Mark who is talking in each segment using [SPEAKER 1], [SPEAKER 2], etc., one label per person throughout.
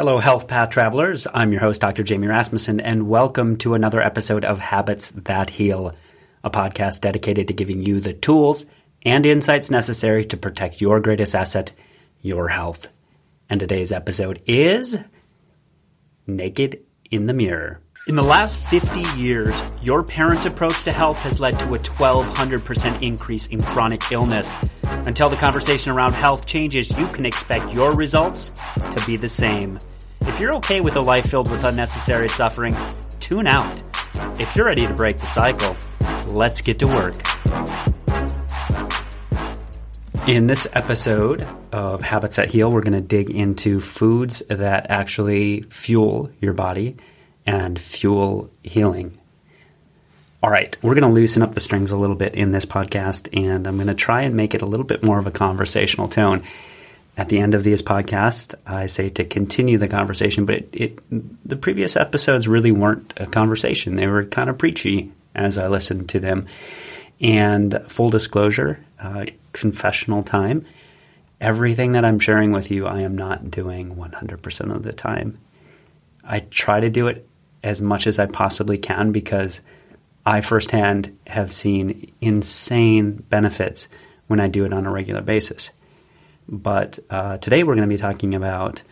[SPEAKER 1] Hello, Health Path Travelers. I'm your host, Dr. Jamie Rasmussen, and welcome to another episode of Habits That Heal, a podcast dedicated to giving you the tools and insights necessary to protect your greatest asset, your health. And today's episode is Naked in the Mirror. In the last 50 years, your parents' approach to health has led to a 1200% increase in chronic illness. Until the conversation around health changes, you can expect your results to be the same. If you're okay with a life filled with unnecessary suffering, tune out. If you're ready to break the cycle, let's get to work. In this episode of Habits That Heal, we're going to dig into foods that actually fuel your body and fuel healing. All right, we're going to loosen up the strings a little bit in this podcast, and I'm going to try and make it a little bit more of a conversational tone. At the end of these podcasts, I say to continue the conversation, but it, it the previous episodes really weren't a conversation; they were kind of preachy as I listened to them. And full disclosure, uh, confessional time. Everything that I'm sharing with you, I am not doing 100% of the time. I try to do it as much as I possibly can because I firsthand have seen insane benefits when I do it on a regular basis. But uh, today we're going to be talking about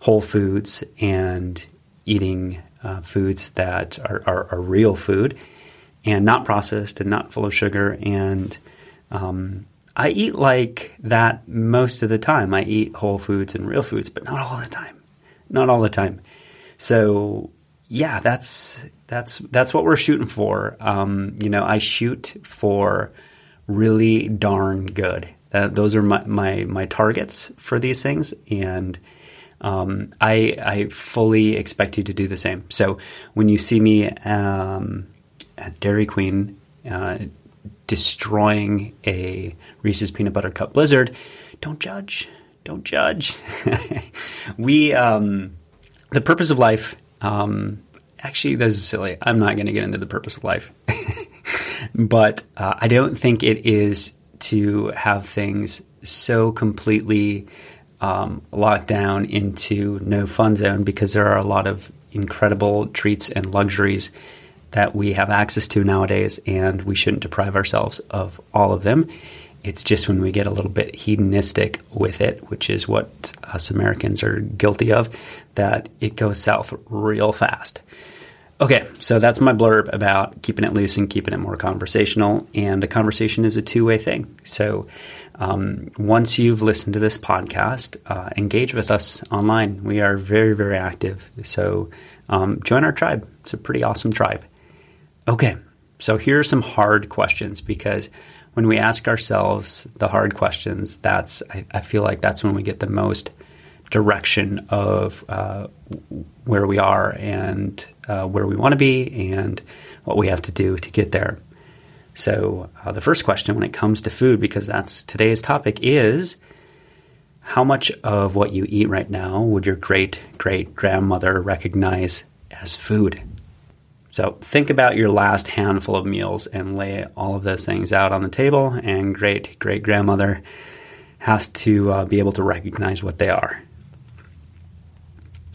[SPEAKER 1] whole foods and eating uh, foods that are, are, are, real food and not processed and not full of sugar. And um, I eat like that most of the time. I eat whole foods and real foods, but not all the time. Not all the time. So yeah, that's that's that's what we're shooting for. Um, you know, I shoot for really darn good. Uh, those are my, my my targets for these things, and um, I I fully expect you to do the same. So when you see me um, at Dairy Queen uh, destroying a Reese's peanut butter cup blizzard, don't judge. Don't judge. we um, the purpose of life um, actually, this is silly. I'm not going to get into the purpose of life. but uh, I don't think it is to have things so completely um, locked down into no fun zone because there are a lot of incredible treats and luxuries that we have access to nowadays, and we shouldn't deprive ourselves of all of them. It's just when we get a little bit hedonistic with it, which is what us Americans are guilty of, that it goes south real fast. Okay, so that's my blurb about keeping it loose and keeping it more conversational. And a conversation is a two way thing. So um, once you've listened to this podcast, uh, engage with us online. We are very, very active. So um, join our tribe. It's a pretty awesome tribe. Okay, so here are some hard questions because when we ask ourselves the hard questions, that's I, I feel like that's when we get the most direction of uh, where we are and uh, where we want to be and what we have to do to get there. So, uh, the first question when it comes to food, because that's today's topic, is how much of what you eat right now would your great great grandmother recognize as food? So think about your last handful of meals and lay all of those things out on the table, and great great grandmother has to uh, be able to recognize what they are.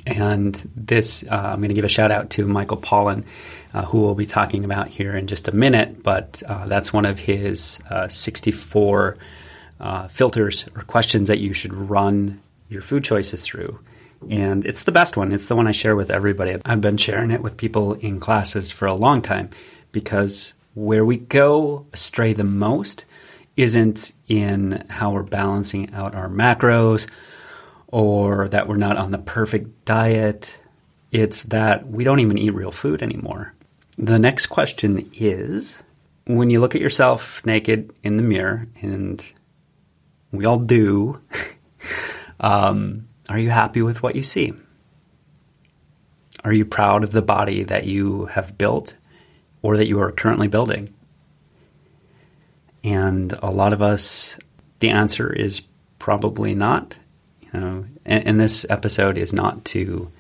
[SPEAKER 1] And this, uh, I'm going to give a shout out to Michael Pollan, uh, who we'll be talking about here in just a minute. But uh, that's one of his uh, 64 uh, filters or questions that you should run your food choices through. And it's the best one. It's the one I share with everybody. I've been sharing it with people in classes for a long time because where we go astray the most isn't in how we're balancing out our macros or that we're not on the perfect diet. It's that we don't even eat real food anymore. The next question is when you look at yourself naked in the mirror, and we all do, um, are you happy with what you see? Are you proud of the body that you have built or that you are currently building? And a lot of us, the answer is probably not. Know, and, and this episode is not to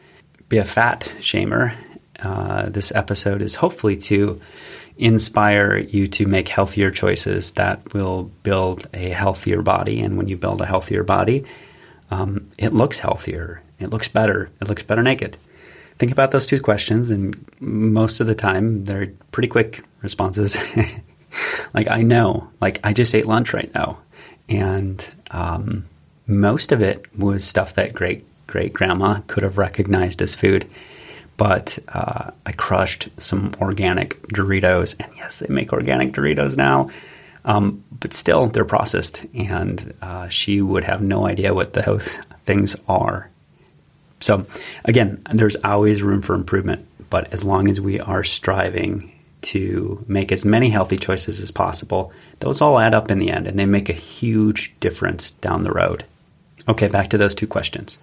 [SPEAKER 1] be a fat shamer. Uh, this episode is hopefully to inspire you to make healthier choices that will build a healthier body. And when you build a healthier body, um, it looks healthier it looks better. It looks better naked. Think about those two questions, and most of the time, they're pretty quick responses. like, I know, like, I just ate lunch right now. And um, most of it was stuff that great great grandma could have recognized as food. But uh, I crushed some organic Doritos, and yes, they make organic Doritos now. Um, but still, they're processed, and uh, she would have no idea what those things are. So, again, there's always room for improvement, but as long as we are striving to make as many healthy choices as possible, those all add up in the end, and they make a huge difference down the road. Okay, back to those two questions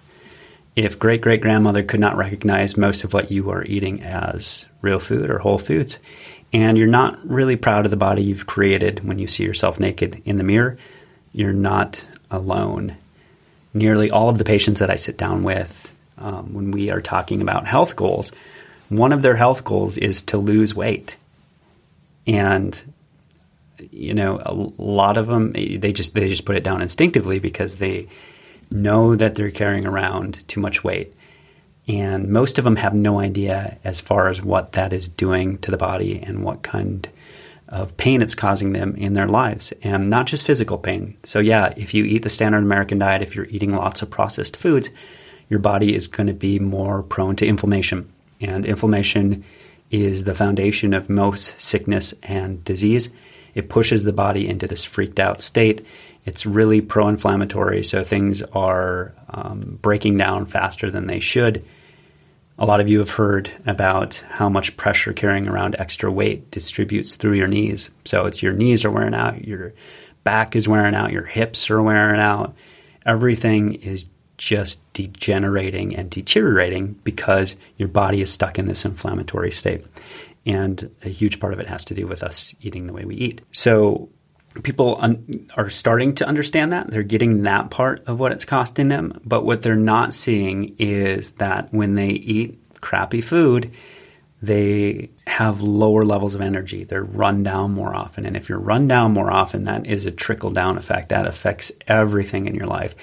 [SPEAKER 1] if great great grandmother could not recognize most of what you are eating as real food or whole foods, and you're not really proud of the body you've created when you see yourself naked in the mirror, you're not alone. Nearly all of the patients that I sit down with um, when we are talking about health goals, one of their health goals is to lose weight. And you know, a lot of them they just they just put it down instinctively because they know that they're carrying around too much weight. And most of them have no idea as far as what that is doing to the body and what kind of pain it's causing them in their lives, and not just physical pain. So, yeah, if you eat the standard American diet, if you're eating lots of processed foods, your body is going to be more prone to inflammation. And inflammation is the foundation of most sickness and disease. It pushes the body into this freaked out state it's really pro inflammatory, so things are um, breaking down faster than they should. A lot of you have heard about how much pressure carrying around extra weight distributes through your knees. So it's your knees are wearing out, your back is wearing out, your hips are wearing out. Everything is just degenerating and deteriorating because your body is stuck in this inflammatory state. And a huge part of it has to do with us eating the way we eat. So people un- are starting to understand that. They're getting that part of what it's costing them. But what they're not seeing is that when they eat crappy food, they have lower levels of energy. They're run down more often. And if you're run down more often, that is a trickle down effect. That affects everything in your life.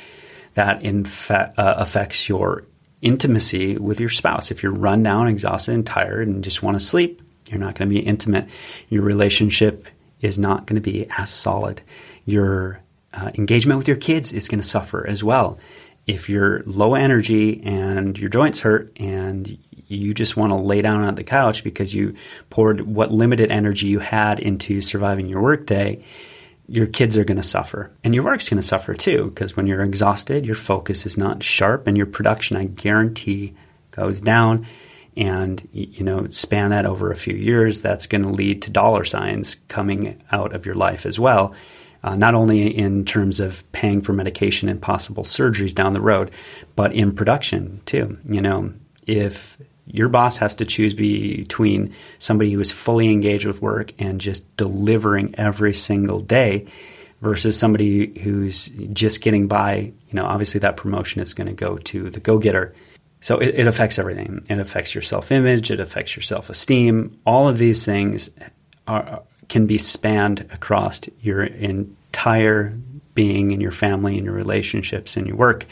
[SPEAKER 1] That in fa- uh, affects your intimacy with your spouse. If you're run down, exhausted, and tired, and just want to sleep, you're not going to be intimate. Your relationship is not going to be as solid. Your uh, engagement with your kids is going to suffer as well. If you're low energy and your joints hurt and you just want to lay down on the couch because you poured what limited energy you had into surviving your workday, your kids are going to suffer. And your work's going to suffer too, because when you're exhausted, your focus is not sharp and your production, I guarantee, goes down and you know span that over a few years that's going to lead to dollar signs coming out of your life as well uh, not only in terms of paying for medication and possible surgeries down the road but in production too. You know if your boss has to choose between somebody who is fully engaged with work and just delivering every single day versus somebody who's just getting by you know obviously that promotion is going to go to the go-getter so it, it affects everything. It affects your self image, it affects your self esteem. All of these things are, can be spanned across your entire being and your family and your relationships and your work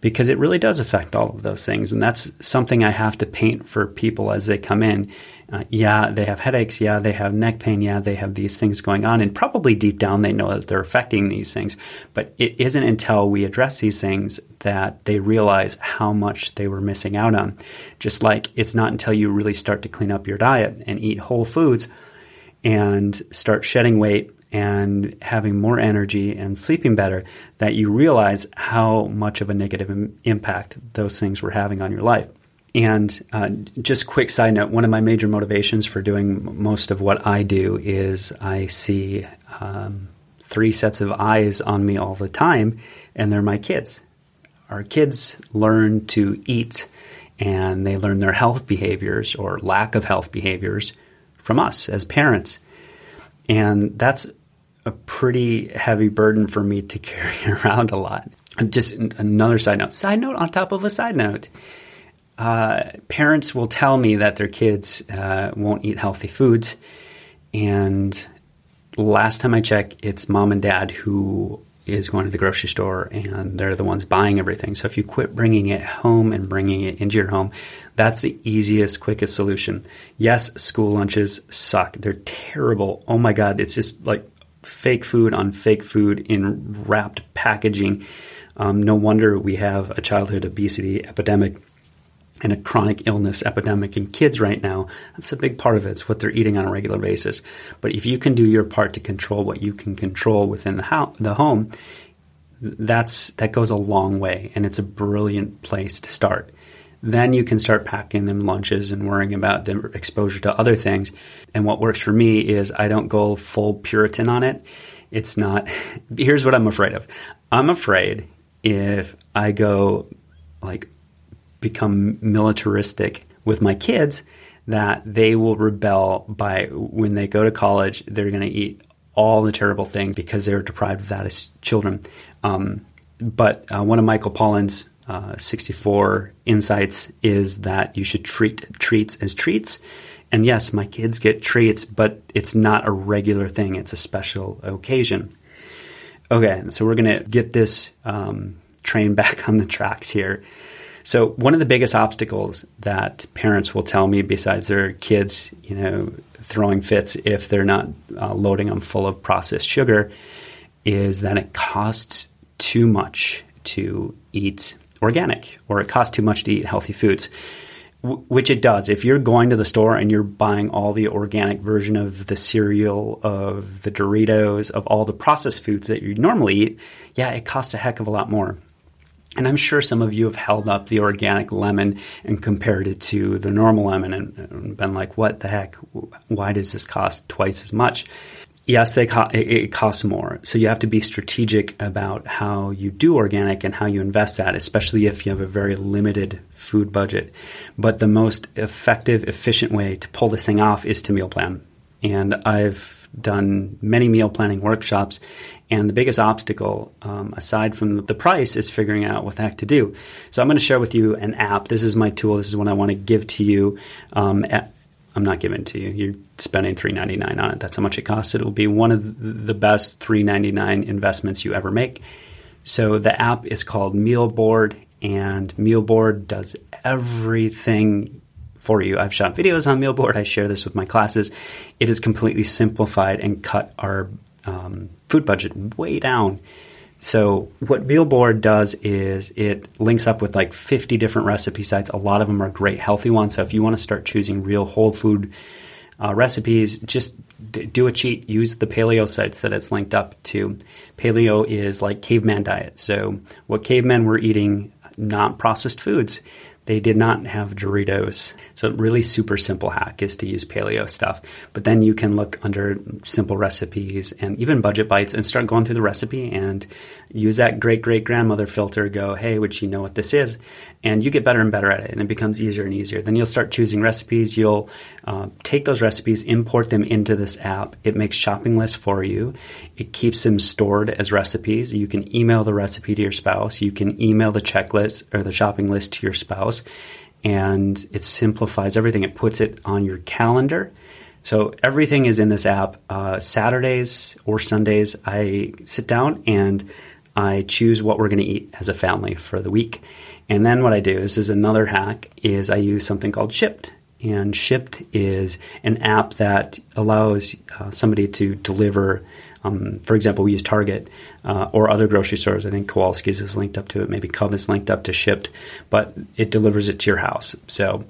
[SPEAKER 1] because it really does affect all of those things. And that's something I have to paint for people as they come in. Uh, yeah, they have headaches. Yeah, they have neck pain. Yeah, they have these things going on. And probably deep down, they know that they're affecting these things. But it isn't until we address these things that they realize how much they were missing out on. Just like it's not until you really start to clean up your diet and eat whole foods and start shedding weight and having more energy and sleeping better that you realize how much of a negative Im- impact those things were having on your life. And uh, just quick side note one of my major motivations for doing most of what I do is I see um, three sets of eyes on me all the time, and they're my kids. Our kids learn to eat and they learn their health behaviors or lack of health behaviors from us as parents. And that's a pretty heavy burden for me to carry around a lot. Just another side note. Side note on top of a side note. Uh, parents will tell me that their kids uh, won't eat healthy foods, and last time I checked, it's mom and dad who is going to the grocery store and they're the ones buying everything. So if you quit bringing it home and bringing it into your home, that's the easiest, quickest solution. Yes, school lunches suck. They're terrible. Oh my God. It's just like fake food on fake food in wrapped packaging. Um, no wonder we have a childhood obesity epidemic and a chronic illness epidemic in kids right now. That's a big part of it. It's what they're eating on a regular basis. But if you can do your part to control what you can control within the, ho- the home, that's that goes a long way, and it's a brilliant place to start. Then you can start packing them lunches and worrying about their exposure to other things. And what works for me is I don't go full Puritan on it. It's not. Here's what I'm afraid of. I'm afraid if I go like become militaristic with my kids that they will rebel by when they go to college, they're going to eat all the terrible things because they were deprived of that as children. Um, but uh, one of Michael Pollan's uh, 64 insights is that you should treat treats as treats. And yes, my kids get treats, but it's not a regular thing, it's a special occasion. Okay, so we're going to get this um, train back on the tracks here. So one of the biggest obstacles that parents will tell me, besides their kids, you know, throwing fits if they're not uh, loading them full of processed sugar, is that it costs too much to eat organic, or it costs too much to eat healthy foods. which it does. If you're going to the store and you're buying all the organic version of the cereal, of the Doritos, of all the processed foods that you normally eat, yeah, it costs a heck of a lot more. And I'm sure some of you have held up the organic lemon and compared it to the normal lemon and been like, what the heck? Why does this cost twice as much? Yes, they co- it costs more. So you have to be strategic about how you do organic and how you invest that, especially if you have a very limited food budget. But the most effective, efficient way to pull this thing off is to meal plan. And I've done many meal planning workshops and the biggest obstacle, um, aside from the price, is figuring out what the heck to do. So I'm going to share with you an app. This is my tool. This is what I want to give to you. Um, at, I'm not giving to you. You're spending $3.99 on it. That's how much it costs. It will be one of the best $3.99 investments you ever make. So the app is called Mealboard, and Mealboard does everything for you. I've shot videos on Mealboard. I share this with my classes. It is completely simplified and cut our um, food budget way down. So what Mealboard does is it links up with like 50 different recipe sites. A lot of them are great healthy ones. So if you want to start choosing real whole food uh, recipes, just d- do a cheat. Use the paleo sites that it's linked up to. Paleo is like caveman diet. So what cavemen were eating, not processed foods. They did not have Doritos. So, really super simple hack is to use paleo stuff. But then you can look under simple recipes and even budget bites and start going through the recipe and use that great great grandmother filter. Go, hey, would she know what this is? And you get better and better at it, and it becomes easier and easier. Then you'll start choosing recipes. You'll uh, take those recipes, import them into this app. It makes shopping lists for you. It keeps them stored as recipes. You can email the recipe to your spouse. You can email the checklist or the shopping list to your spouse and it simplifies everything. It puts it on your calendar. So everything is in this app. Uh, Saturdays or Sundays, I sit down and I choose what we're going to eat as a family for the week. And then what I do, this is another hack, is I use something called Shipt. And Shipt is an app that allows uh, somebody to deliver um, for example, we use Target uh, or other grocery stores. I think Kowalski's is linked up to it. Maybe is linked up to Shipt, but it delivers it to your house. So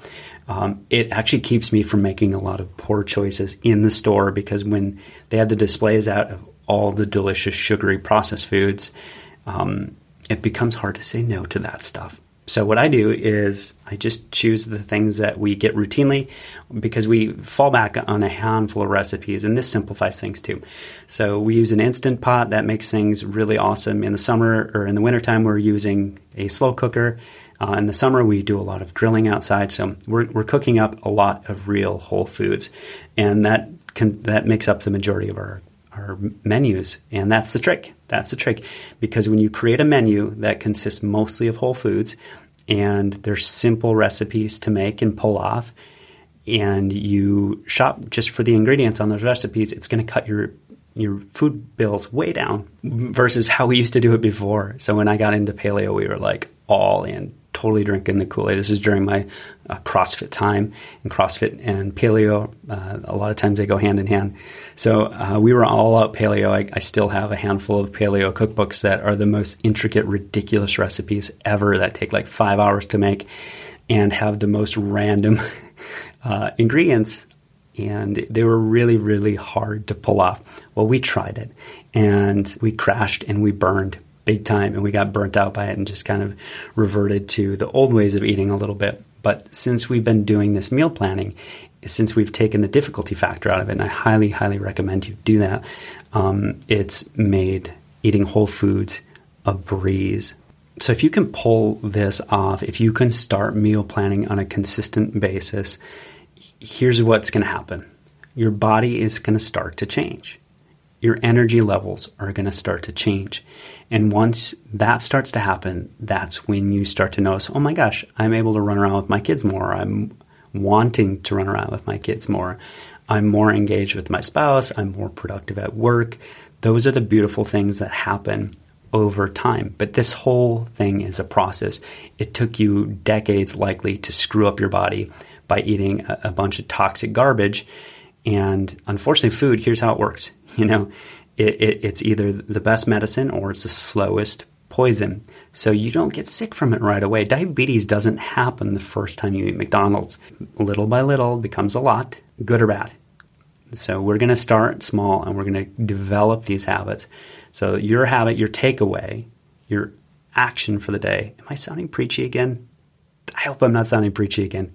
[SPEAKER 1] um, it actually keeps me from making a lot of poor choices in the store because when they have the displays out of all the delicious sugary processed foods, um, it becomes hard to say no to that stuff. So what I do is I just choose the things that we get routinely because we fall back on a handful of recipes and this simplifies things too. So we use an instant pot that makes things really awesome in the summer or in the wintertime we're using a slow cooker. Uh, in the summer we do a lot of grilling outside so we're, we're cooking up a lot of real whole foods and that can, that makes up the majority of our our menus and that's the trick that's the trick because when you create a menu that consists mostly of whole foods and they're simple recipes to make and pull off and you shop just for the ingredients on those recipes it's going to cut your your food bills way down versus how we used to do it before. So when I got into paleo, we were like all in, totally drinking the Kool Aid. This is during my uh, CrossFit time, and CrossFit and paleo, uh, a lot of times they go hand in hand. So uh, we were all out paleo. I, I, still have a handful of paleo cookbooks that are the most intricate, ridiculous recipes ever that take like five hours to make and have the most random uh, ingredients. And they were really, really hard to pull off. Well, we tried it and we crashed and we burned big time and we got burnt out by it and just kind of reverted to the old ways of eating a little bit. But since we've been doing this meal planning, since we've taken the difficulty factor out of it, and I highly, highly recommend you do that, um, it's made eating whole foods a breeze. So if you can pull this off, if you can start meal planning on a consistent basis, here's what's going to happen. Your body is going to start to change. Your energy levels are going to start to change. And once that starts to happen, that's when you start to notice, oh my gosh, I'm able to run around with my kids more. I'm wanting to run around with my kids more. I'm more engaged with my spouse. I'm more productive at work. Those are the beautiful things that happen over time. But this whole thing is a process. It took you decades likely to screw up your body by eating a, bunch of toxic garbage. And unfortunately, food, here's how it works. You know, it, it, it's either the best medicine or it's the slowest poison. So you don't get sick from it right away. Diabetes doesn't happen the first time you eat McDonald's. Little by little becomes a lot, good or bad. So we're going to start small and we're going to develop these habits. So your habit, your takeaway, your action for the day. Am I sounding preachy again? I hope I'm not sounding preachy again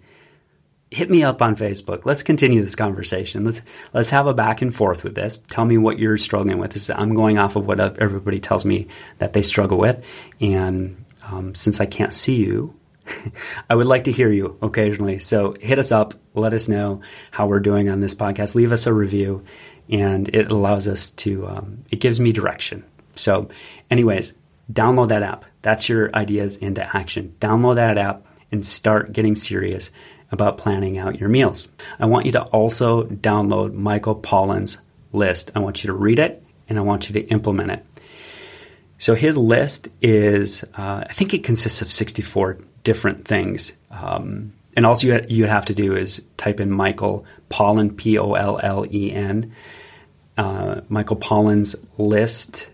[SPEAKER 1] hit me up on Facebook. Let's continue this conversation. Let's let's have a back and forth with this. Tell me what you're struggling with. I'm going off of what everybody tells me that they struggle with, and um, since I can't see you, I would like to hear you occasionally. So hit us up. Let us know how we're doing on this podcast. Leave us a review, and it allows us to. Um, it gives me direction. So, anyways, download that app. That's your ideas into action. Download that app and start getting serious about planning out your meals. I want you to also download Michael Pollan's list. I want you to read it and I want you to implement it. So his list is, uh, I think it consists of 64 different things. Um, and all you, you have to do is type in Michael Pollan, P O L L E N, uh, Michael Pollan's list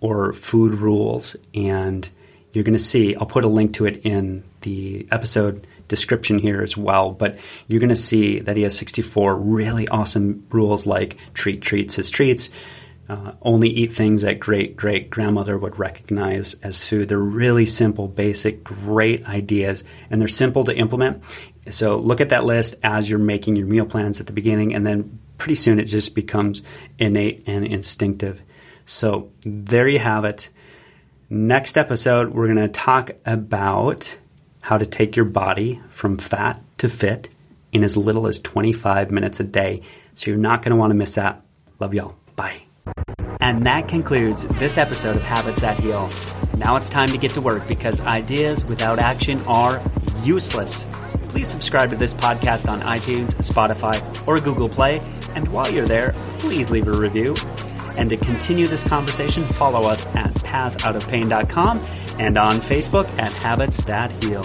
[SPEAKER 1] or food rules, and you're going to see, I'll put a link to it in the episode description here as well, but you're going to see that he has 64 really awesome rules like treat treats as treats, uh, only eat things that great great grandmother would recognize as food. They're really simple, basic, great ideas, and they're simple to implement. So look at that list as you're making your meal plans at the beginning, and then pretty soon it just becomes innate and instinctive. So there you have it. Next episode, we're going to talk about how to take your body from fat to fit in as little as 25 minutes a day. So you're not going to want to miss that. Love y'all. Bye. And that concludes this episode of Habits That Heal. Now it's time to get to work because ideas without action are useless. Please subscribe to this podcast on iTunes, Spotify, or Google Play. And while you're there, please leave a review. And to continue this conversation, follow us at pathoutofpain.com and on Facebook at Habits That Heal.